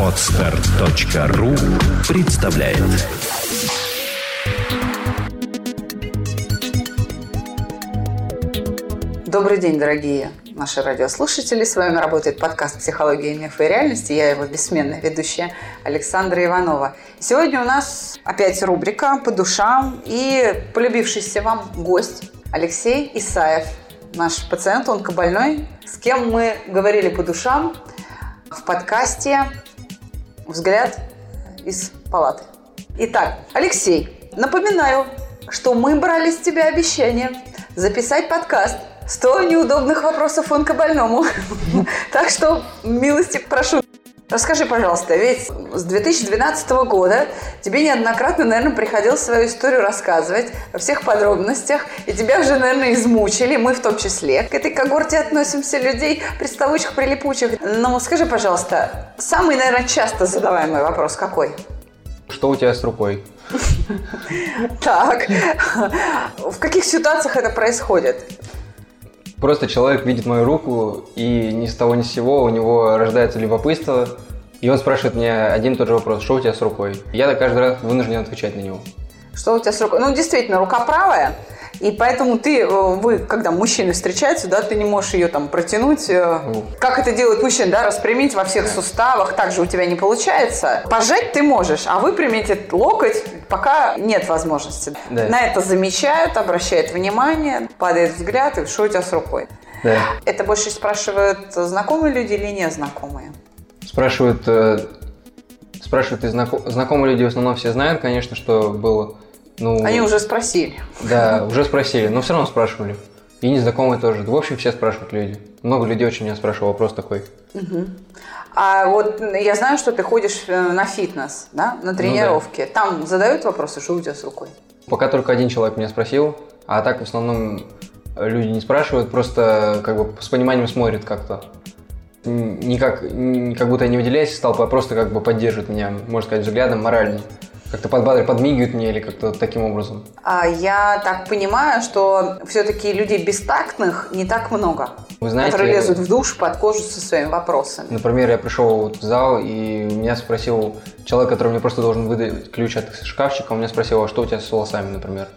Отстар.ру представляет Добрый день, дорогие наши радиослушатели. С вами работает подкаст «Психология, мифы и реальности». Я его бессменная ведущая Александра Иванова. Сегодня у нас опять рубрика «По душам» и полюбившийся вам гость Алексей Исаев. Наш пациент, он кабальной, с кем мы говорили по душам в подкасте «Взгляд из палаты». Итак, Алексей, напоминаю, что мы брали с тебя обещание записать подкаст – 100 неудобных вопросов онкобольному. Так что милости прошу. Расскажи, пожалуйста, ведь с 2012 года тебе неоднократно, наверное, приходилось свою историю рассказывать во всех подробностях, и тебя уже, наверное, измучили, мы в том числе. К этой когорте относимся людей приставучих, прилипучих. Но скажи, пожалуйста, самый, наверное, часто задаваемый вопрос какой? Что у тебя с рукой? Так, в каких ситуациях это происходит? Просто человек видит мою руку, и ни с того ни с сего у него рождается любопытство, и он спрашивает меня один и тот же вопрос, что у тебя с рукой? Я каждый раз вынужден отвечать на него. Что у тебя с рукой? Ну, действительно, рука правая, и поэтому ты, э, вы, когда мужчины встречаются, да, ты не можешь ее там протянуть. Э, как это делают мужчины, да, распрямить во всех суставах, так же у тебя не получается. Пожать ты можешь, а выпрямить локоть пока нет возможности. Да. На это замечают, обращают внимание, падает взгляд, и что у тебя с рукой. Да. Это больше спрашивают знакомые люди или незнакомые? Спрашивают, э, спрашивают и знакомые люди в основном все знают, конечно, что было ну, Они уже спросили. Да, уже спросили, но все равно спрашивали. И незнакомые тоже. В общем, все спрашивают люди. Много людей очень меня спрашивало вопрос такой. Угу. А вот я знаю, что ты ходишь э, на фитнес, да, на тренировки. Ну, да. Там задают вопросы, что у тебя с рукой? Пока только один человек меня спросил, а так в основном люди не спрашивают, просто как бы с пониманием смотрят как-то. Никак, как будто я не выделяюсь из толпы, а просто как бы поддерживают меня, можно сказать, взглядом морально. Как-то подбадривают, подмигивают мне или как-то таким образом? А я так понимаю, что все-таки людей бестактных не так много. Вы знаете, которые лезут в душ под кожу со своими вопросами. Например, я пришел вот в зал, и меня спросил человек, который мне просто должен выдать ключ от шкафчика, он меня спросил, а что у тебя с волосами, например?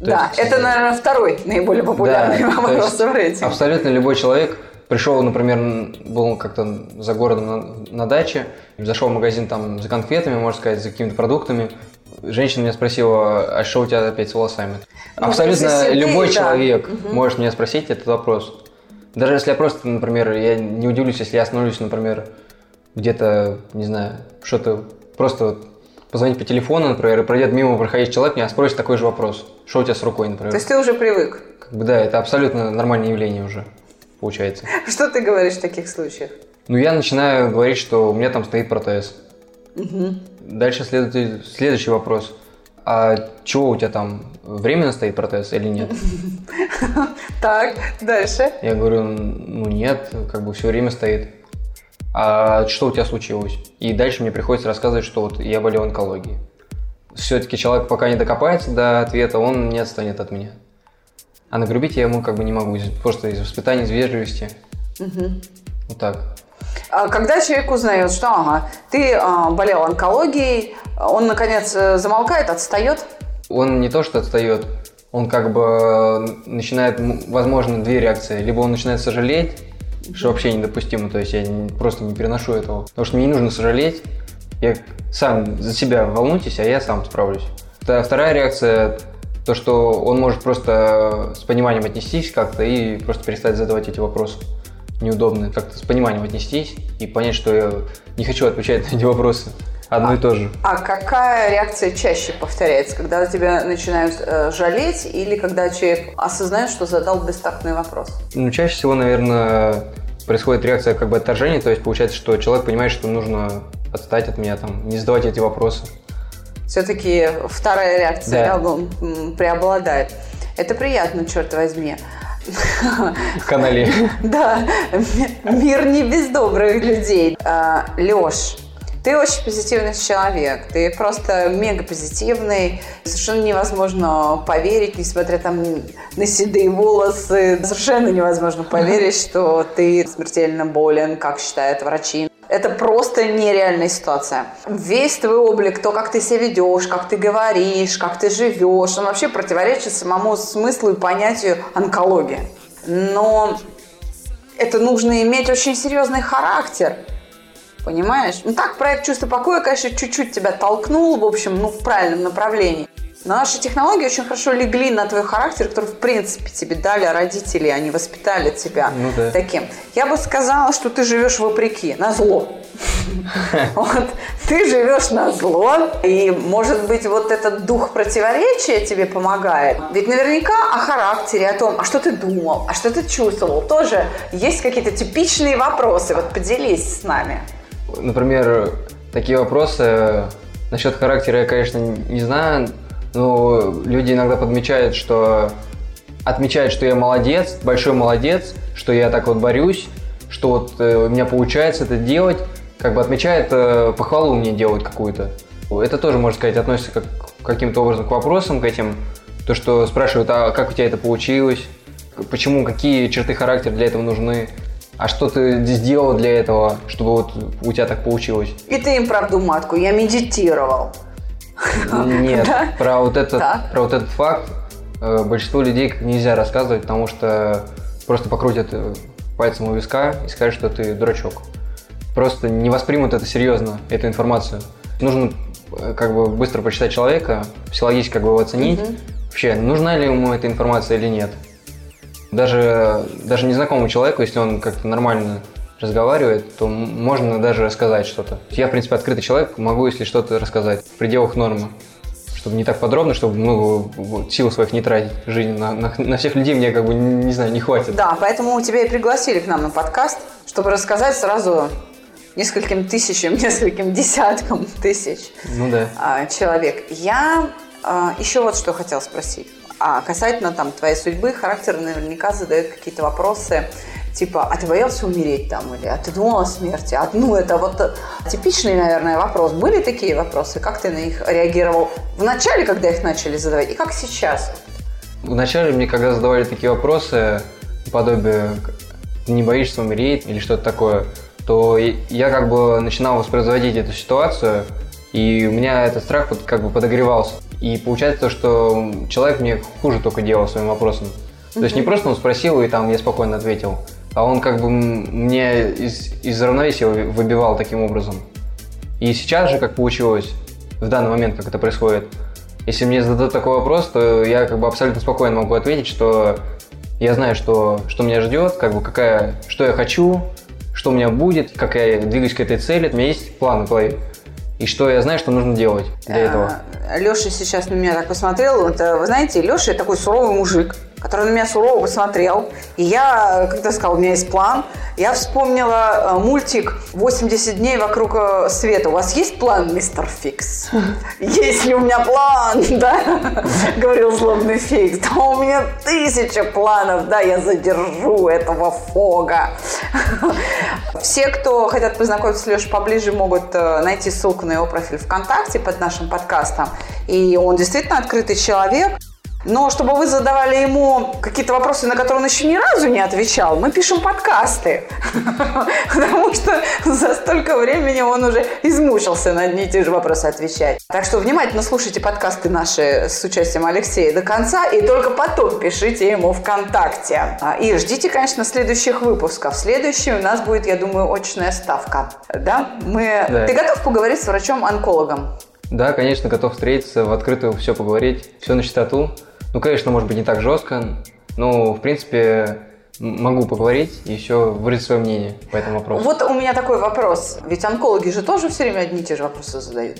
То да, есть, это, наверное, второй наиболее популярный да, вопрос в рейтинге. Абсолютно любой человек пришел, например, был как-то за городом на, на даче, зашел в магазин там за конфетами, можно сказать, за какими-то продуктами. Женщина меня спросила, а что у тебя опять с волосами? Ну, Абсолютно любой да. человек угу. может меня спросить этот вопрос. Даже если я просто, например, я не удивлюсь, если я остановлюсь, например, где-то, не знаю, что-то просто позвонить по телефону, например, и пройдет мимо проходящий человек, меня спросит такой же вопрос. Что у тебя с рукой, например? То есть ты уже привык? Как бы, да, это абсолютно нормальное явление уже получается. Что ты говоришь в таких случаях? Ну, я начинаю говорить, что у меня там стоит протез. Угу. Дальше следует следующий вопрос. А чего у тебя там? Временно стоит протез или нет? Так, дальше. Я говорю, ну нет, как бы все время стоит. А что у тебя случилось? И дальше мне приходится рассказывать, что вот я болел онкологией. Все-таки человек пока не докопается до ответа, он не отстанет от меня. А нагрубить я ему как бы не могу, просто из воспитания, из вежливости. Угу. Вот так. А когда человек узнает, что ага, ты а, болел онкологией, он наконец э, замолкает, отстает? Он не то что отстает, он как бы начинает, возможно, две реакции. Либо он начинает сожалеть, что вообще недопустимо, то есть я просто не переношу этого. Потому что мне не нужно сожалеть, я сам за себя волнуйтесь, а я сам справлюсь. Вторая реакция то, что он может просто с пониманием отнестись как-то и просто перестать задавать эти вопросы неудобные, как-то с пониманием отнестись и понять, что я не хочу отвечать на эти вопросы. Одно а, и то же. А какая реакция чаще повторяется? Когда тебя начинают э, жалеть или когда человек осознает, что задал бестактный вопрос? Ну, чаще всего, наверное, происходит реакция как бы отторжения, то есть получается, что человек понимает, что нужно отстать от меня, там, не задавать эти вопросы все-таки вторая реакция да. Да, преобладает. Это приятно, черт возьми. В канале. Да, мир не без добрых людей. А, Леш, Ты очень позитивный человек, ты просто мега позитивный, совершенно невозможно поверить, несмотря там на седые волосы, совершенно невозможно поверить, что ты смертельно болен, как считают врачи. Это просто нереальная ситуация. Весь твой облик, то, как ты себя ведешь, как ты говоришь, как ты живешь, он вообще противоречит самому смыслу и понятию онкологии. Но это нужно иметь очень серьезный характер – Понимаешь? Ну так, проект «Чувство покоя», конечно, чуть-чуть тебя толкнул, в общем, ну, в правильном направлении. Но наши технологии очень хорошо легли на твой характер, который, в принципе, тебе дали родители, они воспитали тебя ну, да. таким. Я бы сказала, что ты живешь вопреки, на зло. Вот. Ты живешь на зло, и, может быть, вот этот дух противоречия тебе помогает. Ведь наверняка о характере, о том, а что ты думал, а что ты чувствовал, тоже есть какие-то типичные вопросы. Вот поделись с нами. Например, такие вопросы насчет характера я, конечно, не знаю, но люди иногда подмечают, что отмечают, что я молодец, большой молодец, что я так вот борюсь, что вот э, у меня получается это делать, как бы отмечает э, похвалу мне делать какую-то. Это тоже, можно сказать, относится как, каким-то образом к вопросам, к этим, то, что спрашивают, а как у тебя это получилось, почему, какие черты характера для этого нужны. А что ты сделал для этого, чтобы вот у тебя так получилось? И ты им правду матку, я медитировал. Нет, про вот этот, про вот этот факт э, большинству людей нельзя рассказывать, потому что просто покрутят э, пальцем у виска и скажут, что ты дурачок. Просто не воспримут это серьезно, эту информацию. Нужно э, как бы быстро почитать человека, психологически как бы его оценить. Вообще, нужна ли ему эта информация или нет даже, даже незнакомому человеку, если он как-то нормально разговаривает, то можно даже рассказать что-то. Я, в принципе, открытый человек, могу, если что-то рассказать в пределах нормы. Чтобы не так подробно, чтобы ну, сил своих не тратить жизнь. На, на, на всех людей мне, как бы, не знаю, не хватит. Да, поэтому тебя и пригласили к нам на подкаст, чтобы рассказать сразу нескольким тысячам, нескольким десяткам тысяч ну, да. А, человек. Я а, еще вот что хотела спросить. А касательно там твоей судьбы, характер наверняка задает какие-то вопросы, типа, а ты боялся умереть там, или а ты думал о смерти? А, ну, это вот типичный, наверное, вопрос. Были такие вопросы? Как ты на них реагировал в начале, когда их начали задавать, и как сейчас? В начале мне, когда задавали такие вопросы, подобие «ты не боишься умереть» или что-то такое, то я как бы начинал воспроизводить эту ситуацию, и у меня этот страх как бы подогревался. И получается то, что человек мне хуже только делал своим вопросом. То есть не просто он спросил, и там я спокойно ответил, а он как бы мне из, из равновесия выбивал таким образом. И сейчас же, как получилось, в данный момент, как это происходит, если мне зададут такой вопрос, то я как бы абсолютно спокойно могу ответить, что я знаю, что, что меня ждет, как бы какая, что я хочу, что у меня будет, как я двигаюсь к этой цели. У меня есть план голове и что я знаю, что нужно делать для этого. Леша сейчас на меня так посмотрел. Это, вы знаете, Леша такой суровый мужик который на меня сурово посмотрел. И я, когда сказал, у меня есть план, я вспомнила э, мультик «80 дней вокруг э, света». У вас есть план, мистер Фикс? Есть ли у меня план, да? Говорил злобный Фикс. Да у меня тысяча планов, да, я задержу этого фога. Все, кто хотят познакомиться с Лешей поближе, могут э, найти ссылку на его профиль ВКонтакте под нашим подкастом. И он действительно открытый человек. Но чтобы вы задавали ему какие-то вопросы, на которые он еще ни разу не отвечал, мы пишем подкасты. Потому что за столько времени он уже измучился на одни и те же вопросы отвечать. Так что внимательно слушайте подкасты наши с участием Алексея до конца и только потом пишите ему ВКонтакте. А, и ждите, конечно, следующих выпусков. Следующий у нас будет, я думаю, очная ставка. Да? Мы... Да. Ты готов поговорить с врачом-онкологом? Да, конечно, готов встретиться, в открытую все поговорить, все на чистоту. Ну, конечно, может быть, не так жестко, но, в принципе, могу поговорить и еще выразить свое мнение по этому вопросу. Вот у меня такой вопрос. Ведь онкологи же тоже все время одни и те же вопросы задают.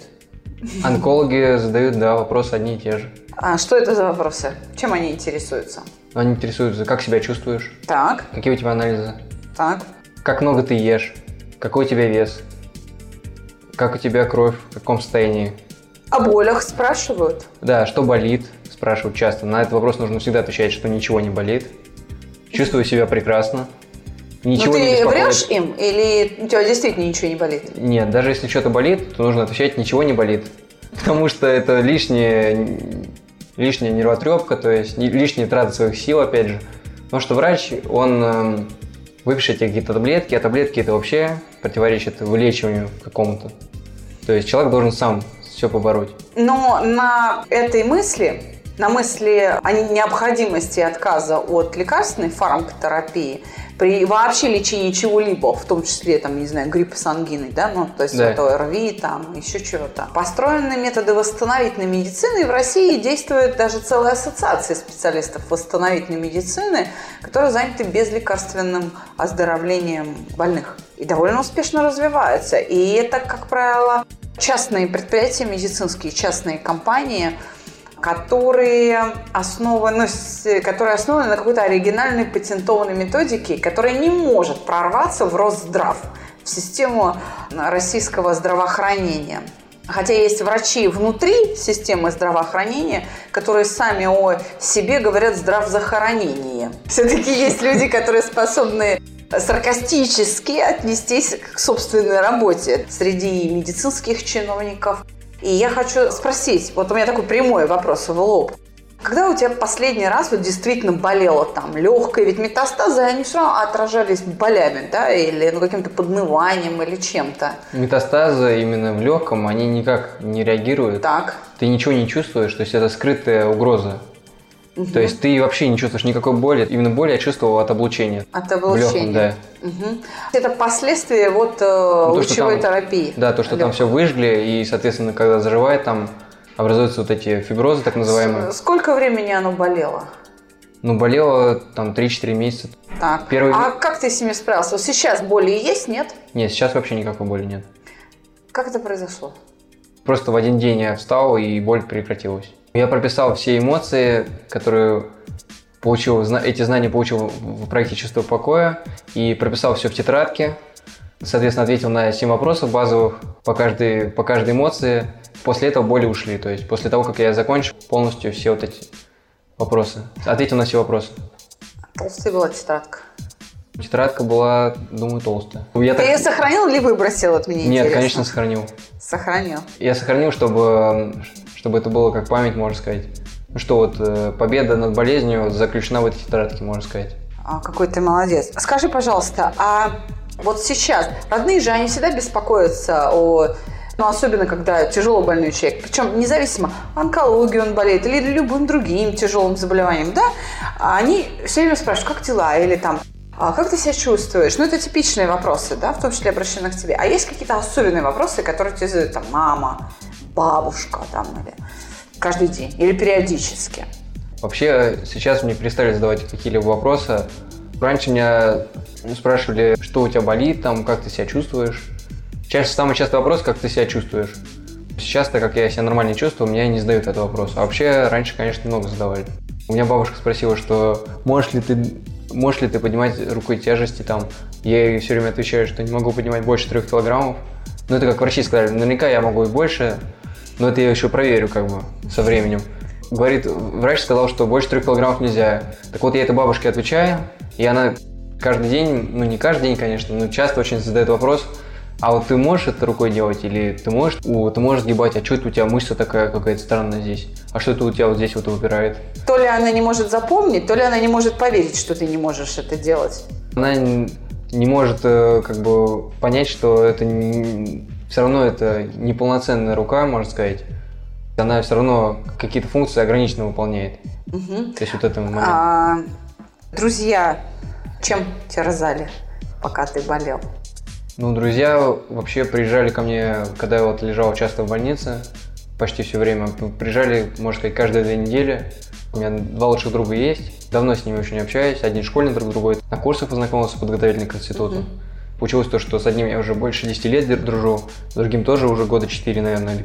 Онкологи задают, да, вопросы одни и те же. А что это за вопросы? Чем они интересуются? Они интересуются, как себя чувствуешь. Так. Какие у тебя анализы. Так. Как много ты ешь. Какой у тебя вес. Как у тебя кровь, в каком состоянии. О болях спрашивают? Да, что болит, спрашивают часто. На этот вопрос нужно всегда отвечать, что ничего не болит. Чувствую себя прекрасно. Ничего ну не ты беспокоит. врешь им или у тебя действительно ничего не болит? Нет, даже если что-то болит, то нужно отвечать, ничего не болит. Потому что это лишняя, лишняя нервотрепка, то есть не- лишняя трата своих сил, опять же. Потому что врач, он эм, выпишет тебе какие-то таблетки, а таблетки это вообще противоречит вылечиванию какому-то. То есть человек должен сам все побороть. Но на этой мысли, на мысли о необходимости отказа от лекарственной фармакотерапии при вообще лечении чего-либо, в том числе, там, не знаю, гриппа с ангиной, да, ну, то есть Да. вот ОРВИ, там, еще чего-то. Построены методы восстановительной медицины, и в России действует даже целая ассоциация специалистов восстановительной медицины, которые заняты безлекарственным оздоровлением больных. И довольно успешно развивается. И это, как правило, частные предприятия медицинские, частные компании, которые основаны, которые основаны на какой-то оригинальной патентованной методике, которая не может прорваться в Росздрав, в систему российского здравоохранения. Хотя есть врачи внутри системы здравоохранения, которые сами о себе говорят здравзахоронение. Все-таки есть люди, которые способны саркастически отнестись к собственной работе среди медицинских чиновников. И я хочу спросить, вот у меня такой прямой вопрос в лоб. Когда у тебя последний раз вот действительно болело там легкое, ведь метастазы, они все равно отражались болями, да, или ну, каким-то подмыванием или чем-то. Метастазы именно в легком, они никак не реагируют. Так. Ты ничего не чувствуешь, то есть это скрытая угроза. То есть ты вообще не чувствуешь никакой боли. Именно боль я чувствовал от облучения. От В легком, облучения. да. Мгм. Это последствия вот э, Ну, то, лучевой там- терапии. Да, то, что там Лёгкой. все выжгли, и, соответственно, когда заживает, там образуются вот эти фиброзы, так называемые. С- Сколько времени оно болело? Ну, болело там 3-4 месяца. Так. Первый- А как ты с ними справился? Сейчас боли есть, нет? Нет, сейчас вообще никакой боли нет. Как это произошло? Просто в один день я встал, и боль прекратилась. Я прописал все эмоции, которые получил, эти знания получил в проекте «Чувство покоя», и прописал все в тетрадке. Соответственно, ответил на 7 вопросов базовых по каждой, по каждой эмоции. После этого боли ушли. То есть после того, как я закончил полностью все вот эти вопросы. Ответил на все вопросы. Толстая была тетрадка. Тетрадка была, думаю, толстая. Я Ты так- ее сохранил или выбросил? Вот мне Нет, интересно. конечно, сохранил. Сохранил. Я сохранил, чтобы, чтобы это было как память, можно сказать. Ну что вот, э, победа над болезнью заключена в этой тетрадке, можно сказать. А, какой ты молодец. Скажи, пожалуйста, а вот сейчас родные же, они всегда беспокоятся о ну, особенно, когда тяжело больной человек, причем независимо, онкологию он болеет или любым другим тяжелым заболеванием, да, а они все время спрашивают, как дела, или там, «А как ты себя чувствуешь? Ну, это типичные вопросы, да, в том числе обращенные к тебе. А есть какие-то особенные вопросы, которые тебе задают там мама, бабушка, там, или каждый день, или периодически? Вообще, сейчас мне перестали задавать какие-либо вопросы. Раньше меня ну, спрашивали, что у тебя болит, там, как ты себя чувствуешь. Чаще самый частый вопрос, как ты себя чувствуешь. Сейчас, так как я себя нормально чувствую, меня не задают этот вопрос. А вообще, раньше, конечно, много задавали. У меня бабушка спросила, что можешь ли ты, можешь ли ты поднимать рукой тяжести там. Я ей все время отвечаю, что не могу поднимать больше трех килограммов. Ну, это как врачи сказали, наверняка я могу и больше, но это я еще проверю как бы со временем. Говорит, врач сказал, что больше трех килограммов нельзя. Так вот, я этой бабушке отвечаю, и она каждый день, ну не каждый день, конечно, но часто очень задает вопрос, а вот ты можешь это рукой делать, или ты можешь, о, ты можешь сгибать, а что это у тебя мышца такая какая-то странная здесь? А что это у тебя вот здесь вот выпирает? То ли она не может запомнить, то ли она не может поверить, что ты не можешь это делать. Она не может э, как бы понять, что это все равно это неполноценная рука, можно сказать. Она все равно какие-то функции ограниченно выполняет. Мгм. То есть вот это момент. А, друзья, чем терзали, пока ты болел? Ну, друзья вообще приезжали ко мне, когда я вот лежал часто в больнице, почти все время. Приезжали, можно сказать, каждые две недели. У меня два лучших друга есть. Давно с ними очень общаюсь. Один школьный друг, другой на курсах познакомился, подготовительный к институту. Мгм. Получилось то, что с одним я уже больше 10 лет дружу, с другим тоже уже года 4, наверное,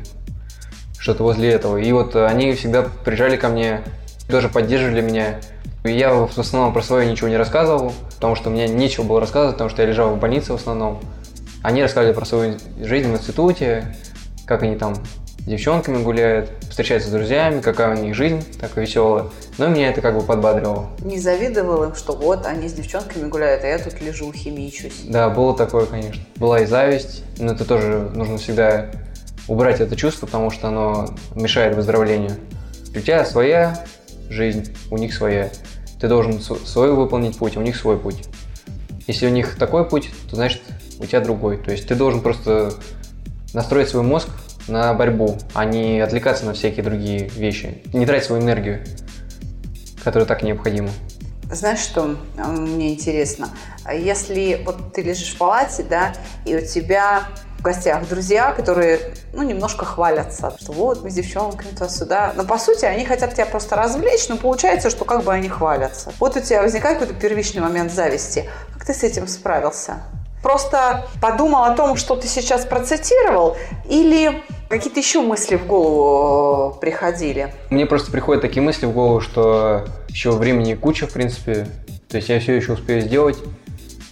что-то возле этого. И вот они всегда приезжали ко мне, тоже поддерживали меня. И я в основном про свое ничего не рассказывал, потому что мне нечего было рассказывать, потому что я лежал в больнице в основном. Они рассказывали про свою жизнь в институте, как они там с девчонками гуляет, встречается с друзьями, какая у них жизнь, такая веселая. Но меня это как бы подбадривало. Не завидовал им, что вот они с девчонками гуляют, а я тут лежу, химичусь. Да, было такое, конечно. Была и зависть, но это тоже нужно всегда убрать это чувство, потому что оно мешает выздоровлению. У тебя своя жизнь, у них своя. Ты должен свой выполнить путь, а у них свой путь. Если у них такой путь, то значит у тебя другой. То есть ты должен просто настроить свой мозг на борьбу, а не отвлекаться на всякие другие вещи. Не тратить свою энергию, которая так необходима. Знаешь, что мне интересно? Если вот ты лежишь в палате, да, и у тебя в гостях друзья, которые, ну, немножко хвалятся, что вот мы с девчонками туда-сюда. Но, по сути, они хотят тебя просто развлечь, но получается, что как бы они хвалятся. Вот у тебя возникает какой-то первичный момент зависти. Как ты с этим справился? Просто подумал о том, что ты сейчас процитировал, или какие-то еще мысли в голову приходили? Мне просто приходят такие мысли в голову, что еще времени куча, в принципе. То есть я все еще успею сделать,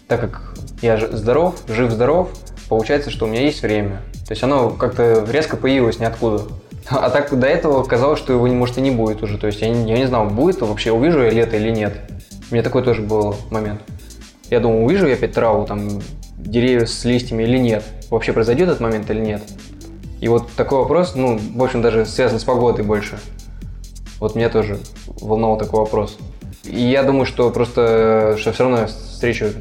так как я здоров, жив-здоров, получается, что у меня есть время. То есть оно как-то резко появилось ниоткуда. А так до этого казалось, что его, может, и не будет уже. То есть я не, я не знал, будет вообще, увижу я лето или нет. У меня такой тоже был момент. Я думал, увижу я опять траву, там, деревья с листьями или нет. Вообще произойдет этот момент или нет. И вот такой вопрос, ну, в общем, даже связан с погодой больше. Вот меня тоже волновал такой вопрос. И я думаю, что просто, что все равно я встречу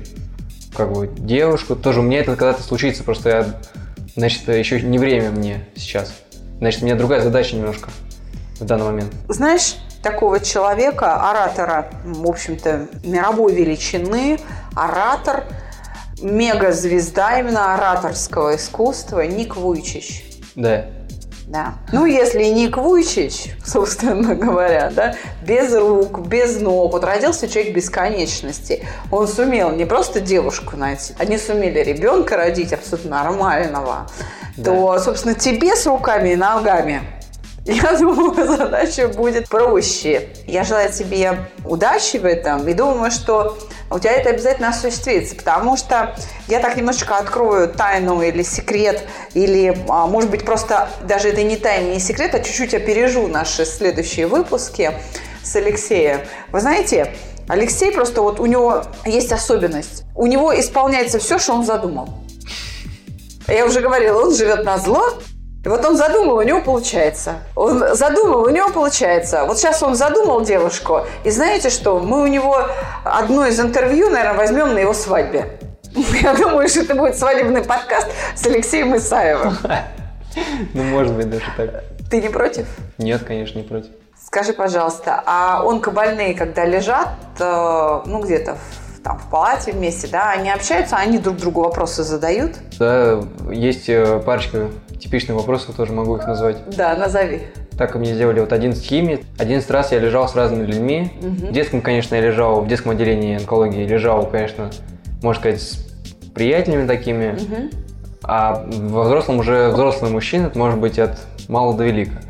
как бы девушку. Тоже у меня это когда-то случится, просто я, значит, еще не время мне сейчас. Значит, у меня другая задача немножко в данный момент. Знаешь, такого человека, оратора, в общем-то, мировой величины, оратор, мегазвезда именно ораторского искусства Ник Вуйчич. Да. Да. Ну, если Ник Вуйчич, собственно говоря, да, без рук, без ног, вот родился человек бесконечности, он сумел не просто девушку найти, они сумели ребенка родить абсолютно нормального, да. то, собственно, тебе с руками и ногами я думаю, задача будет проще. Я желаю тебе удачи в этом и думаю, что у тебя это обязательно осуществится, потому что я так немножечко открою тайну или секрет, или, а, может быть, просто даже это не тайна, не секрет, а чуть-чуть опережу наши следующие выпуски с Алексеем. Вы знаете, Алексей просто вот у него есть особенность. У него исполняется все, что он задумал. Я уже говорила, он живет на зло, и вот он задумал, у него получается. Он задумал, у него получается. Вот сейчас он задумал девушку, и знаете что? Мы у него одно из интервью, наверное, возьмем на его свадьбе. Я думаю, что это будет свадебный подкаст с Алексеем Исаевым. Ну, может быть, даже так. Ты не против? Нет, конечно, не против. Скажи, пожалуйста, а онкобольные, когда лежат, э, ну, где-то там в палате вместе, да, они общаются, они друг другу вопросы задают? Да, есть э, парочка типичных вопросов, тоже могу их назвать. Да, назови. Так как мне сделали вот 11 химий. 11 раз я лежал с разными людьми. Угу. В детском, конечно, я лежал, в детском отделении онкологии лежал, конечно, можно сказать, с приятелями такими. Угу. А во взрослом уже взрослый мужчина, это может быть от мала до велика.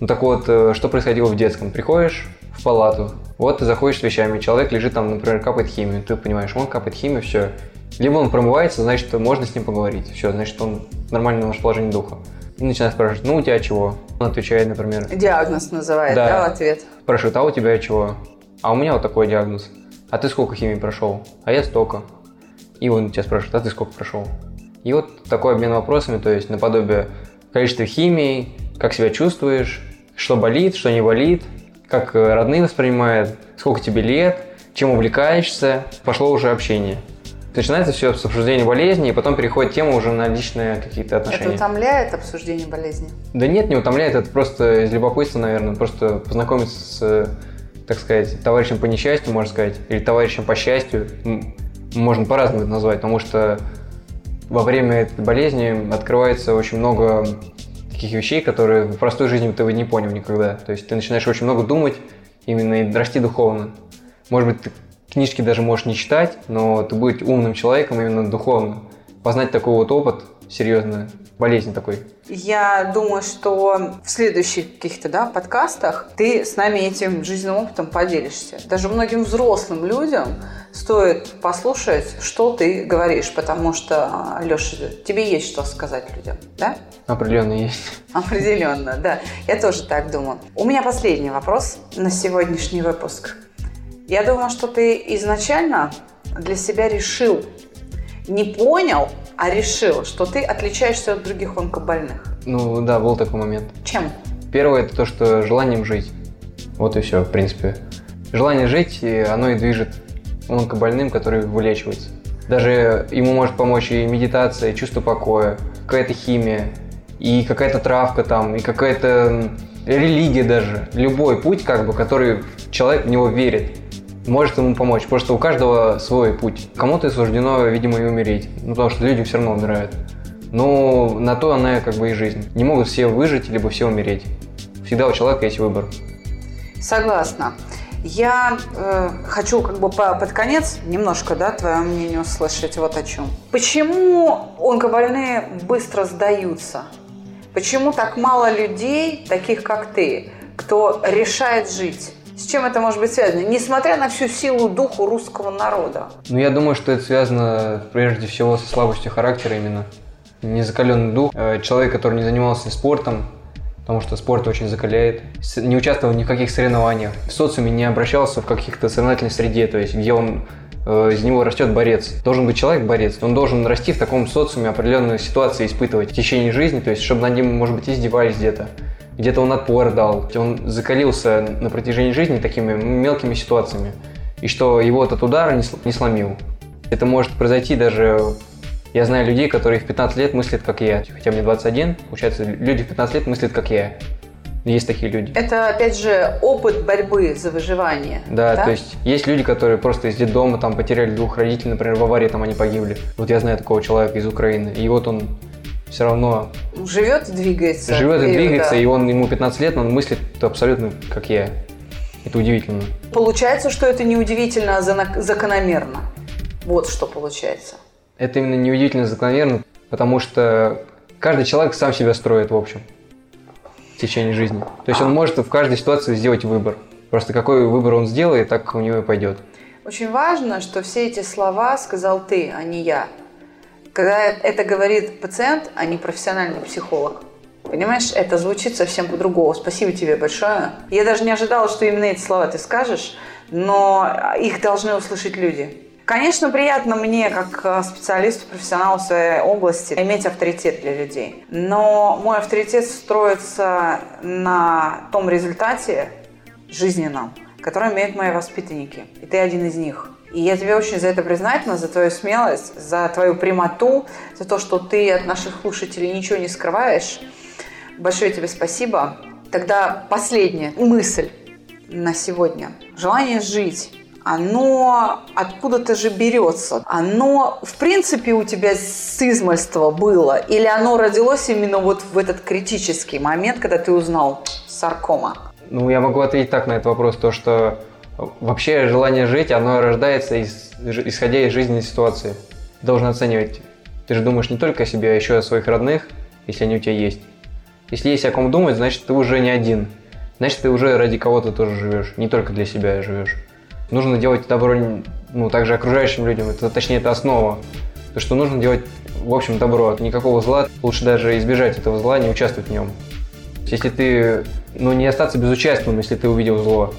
Ну так вот, э, что происходило в детском? Приходишь в палату, вот ты заходишь с вещами, человек лежит там, например, капает химию, ты понимаешь, он капает химию, все. Либо он промывается, значит, можно с ним поговорить, все, значит, он в нормальном расположении духа. И начинает спрашивать, ну у тебя чего? Он отвечает, например. Диагноз называет, да, да ответ? Спрашивает, а у тебя чего? А у меня вот такой диагноз. А ты сколько химии прошел? А я столько. И он тебя спрашивает, а ты сколько прошел? И вот такой обмен вопросами, то есть наподобие количества химии, как себя чувствуешь, что болит, что не болит, как э, родные воспринимают, сколько тебе лет, чем увлекаешься, пошло уже общение. Начинается все с обсуждения болезни, и потом переходит тема уже на личные какие-то отношения. Это утомляет обсуждение болезни? Да нет, не утомляет, это просто из любопытства, наверное, просто познакомиться с, так сказать, товарищем по несчастью, можно сказать, или товарищем по счастью, можно по-разному это назвать, потому что во время этой болезни открывается очень много таких вещей, которые в простой жизни ты бы не понял никогда. То есть ты начинаешь очень много думать, именно и расти духовно. Может быть, ты книжки даже можешь не читать, но ты будешь умным человеком именно духовно. познать такой вот опыт серьезный, болезнь такой. Я думаю, что в следующих каких-то да, подкастах ты с нами этим жизненным опытом поделишься. Даже многим взрослым людям стоит послушать, что ты говоришь, потому что, Леша, тебе есть что сказать людям, да? Определенно есть. Определенно, да. Я тоже так думаю. У меня последний вопрос на сегодняшний выпуск. Я думаю, что ты изначально для себя решил, не понял, а решил, что ты отличаешься от других онкобольных. Ну да, был такой момент. Чем? Первое это то, что желанием жить. Вот и все, в принципе. Желание жить, оно и движет онкобольным, который вылечивается. Даже ему может помочь и медитация, и чувство покоя, какая-то химия, и какая-то травка там, и какая-то религия даже. Любой путь, как бы, который человек в него верит, может ему помочь. Просто у каждого свой путь. Кому-то суждено, видимо, и умереть. Ну, потому что люди все равно умирают. Но на то она как бы и жизнь. Не могут все выжить, либо все умереть. Всегда у человека есть выбор. Согласна. Я э, хочу как бы по, под конец немножко, да, твое мнение услышать вот о чем. Почему онкобольные быстро сдаются? Почему так мало людей, таких как ты, кто решает жить? С чем это может быть связано? Несмотря на всю силу духу русского народа. Ну, я думаю, что это связано прежде всего со слабостью характера именно. Незакаленный дух. Э, человек, который не занимался спортом, потому что спорт очень закаляет. Не участвовал ни в каких соревнованиях. В социуме не обращался в каких-то соревновательной среде, то есть где он э, из него растет борец. Должен быть человек борец, он должен расти в таком социуме, определенные ситуации испытывать в течение жизни, то есть чтобы над ним, может быть, издевались где-то. Где-то он отпор дал, он закалился на протяжении жизни такими мелкими ситуациями. И что его этот удар не сломил. Это может произойти даже я знаю людей, которые в 15 лет мыслят, как я. Хотя мне 21, получается, люди в 15 лет мыслят, как я. Есть такие люди. Это, опять же, опыт борьбы за выживание. Да, да? то есть есть люди, которые просто из детдома там потеряли двух родителей, например, в аварии там они погибли. Вот я знаю такого человека из Украины. И вот он все равно... Живет и двигается. Живет и двигается, да. и он, ему 15 лет, но он мыслит абсолютно как я. Это удивительно. Получается, что это не удивительно, а закономерно. Вот что получается. Это именно неудивительно закономерно, потому что каждый человек сам себя строит, в общем, в течение жизни. То есть он может в каждой ситуации сделать выбор. Просто какой выбор он сделает, так у него и пойдет. Очень важно, что все эти слова сказал ты, а не я. Когда это говорит пациент, а не профессиональный психолог. Понимаешь, это звучит совсем по-другому. Спасибо тебе большое. Я даже не ожидала, что именно эти слова ты скажешь, но их должны услышать люди. Конечно, приятно мне, как э, специалисту, профессионалу своей области, иметь авторитет для людей. Но мой авторитет строится на том результате жизненном, который имеют мои воспитанники. И ты один из них. И я тебе очень за это признательна, за твою смелость, за твою прямоту, за то, что ты от наших слушателей ничего не скрываешь. Большое тебе спасибо. Тогда последняя мысль на сегодня. Желание жить оно откуда-то же берется. Оно, в принципе, у тебя с измальства было? Или оно родилось именно вот в этот критический момент, когда ты узнал саркома? Ну, я могу ответить так на этот вопрос, то что вообще желание жить, оно рождается из, исходя из жизненной ситуации. Ты должен оценивать. Ты же думаешь не только о себе, а еще о своих родных, если они у тебя есть. Если есть о ком думать, значит, ты уже не один. Значит, ты уже ради кого-то тоже живешь, не только для себя живешь нужно делать добро ну, также окружающим людям, это, точнее, это основа. То, что нужно делать, в общем, добро, никакого зла, лучше даже избежать этого зла, не участвовать в нем. Если ты, ну, не остаться безучастным, если ты увидел зло.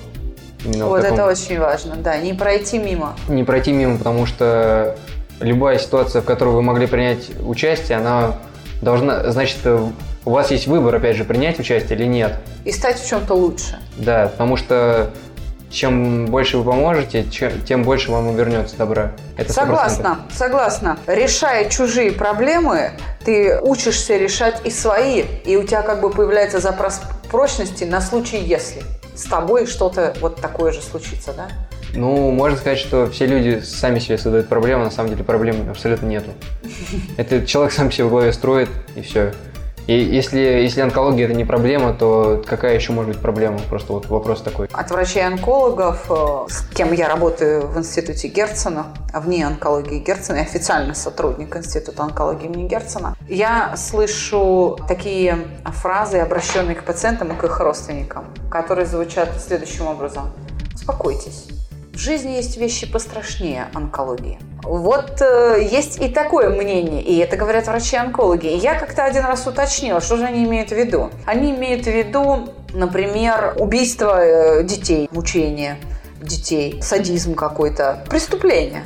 Именно вот таком... это очень важно, да, не пройти мимо. Не пройти мимо, потому что любая ситуация, в которой вы могли принять участие, она должна, значит, у вас есть выбор, опять же, принять участие или нет. И стать в чем-то лучше. Да, потому что чем больше вы поможете, тем больше вам вернется добра. Это 100%. Согласна, согласна. Решая чужие проблемы, ты учишься решать и свои, и у тебя как бы появляется запрос прочности на случай, если с тобой что-то вот такое же случится, да? Ну, можно сказать, что все люди сами себе создают проблемы, на самом деле проблем абсолютно нету. Это человек сам себе в голове строит, и все. И если, если онкология это не проблема, то какая еще может быть проблема? Просто вот вопрос такой. От врачей-онкологов, э, с кем я работаю в институте Герцена, вне онкологии Герцена, я официально сотрудник института онкологии имени Герцена, я слышу такие фразы, обращенные к пациентам и к их родственникам, которые звучат следующим образом. Успокойтесь. В жизни есть вещи пострашнее онкологии. Вот э, есть и такое мнение, и это говорят врачи-онкологи. Я как-то один раз уточнила, что же они имеют в виду. Они имеют в виду, например, убийство э, детей, мучение детей, садизм какой-то, преступление.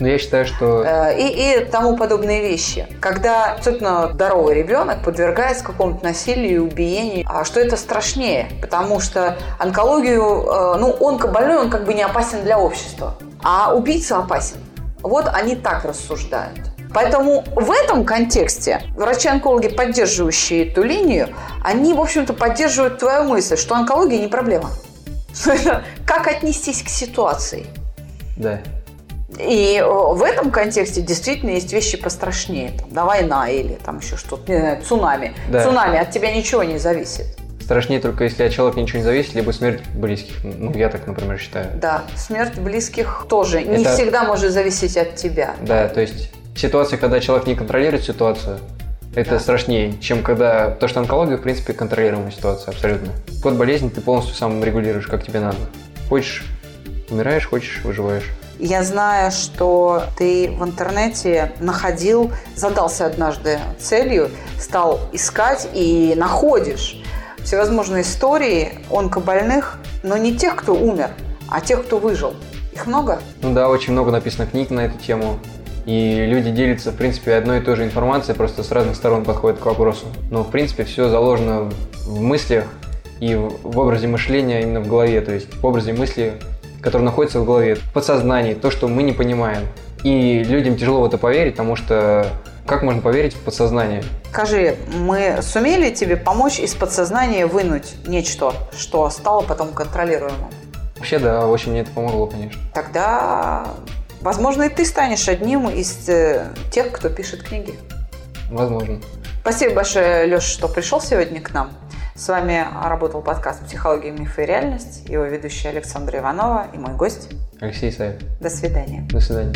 Но я считаю, что... Э, и, и тому подобные вещи. Когда абсолютно здоровый ребенок подвергается какому-то насилию и убиению, а что это страшнее? Потому что онкологию, э, ну, онкобольной, он как бы не опасен для общества, а убийца опасен. Вот они так рассуждают. Поэтому в этом контексте врачи-онкологи, поддерживающие эту линию, они, в общем-то, поддерживают твою мысль, что онкология не проблема. Как отнестись к ситуации? Да. И э, в этом контексте действительно есть вещи пострашнее. Там, да, война или там еще что-то, не знаю, цунами. Да. Цунами от тебя ничего не зависит. Страшнее только если от человека ничего не зависит, либо смерть близких. Ну, я так, например, считаю. Да, смерть близких тоже не Это- всегда может зависеть от тебя. Да, то есть ситуация, когда человек не контролирует ситуацию, это Да. страшнее, чем когда... То, что онкология, в принципе, контролируемая ситуация, абсолютно. Код болезни ты полностью сам регулируешь, как тебе надо. Хочешь – умираешь, хочешь – выживаешь. Я знаю, что ты в интернете находил, задался однажды целью, стал искать и находишь всевозможные истории онкобольных, но не тех, кто умер, а тех, кто выжил. Их много? Ну да, очень много написано книг на эту тему. И люди делятся, в принципе, одной и той же информацией, просто с разных сторон подходят к вопросу. Но, в принципе, все заложено в мыслях и в образе мышления именно в голове, то есть в образе мысли, который находится в голове, в подсознании, то, что мы не понимаем. И людям тяжело в это поверить, потому что как можно поверить в подсознание? Скажи, мы сумели тебе помочь из подсознания вынуть нечто, что стало потом контролируемым? Вообще, да, очень мне это помогло, конечно. Тогда, возможно, и ты станешь одним из э, тех, кто пишет книги. Возможно. Спасибо большое, Леша, что пришел сегодня к нам. С вами работал подкаст «Психология, мифы и реальность». Его ведущая Александра Иванова и мой гость. Алексей Саев. До свидания. До свидания.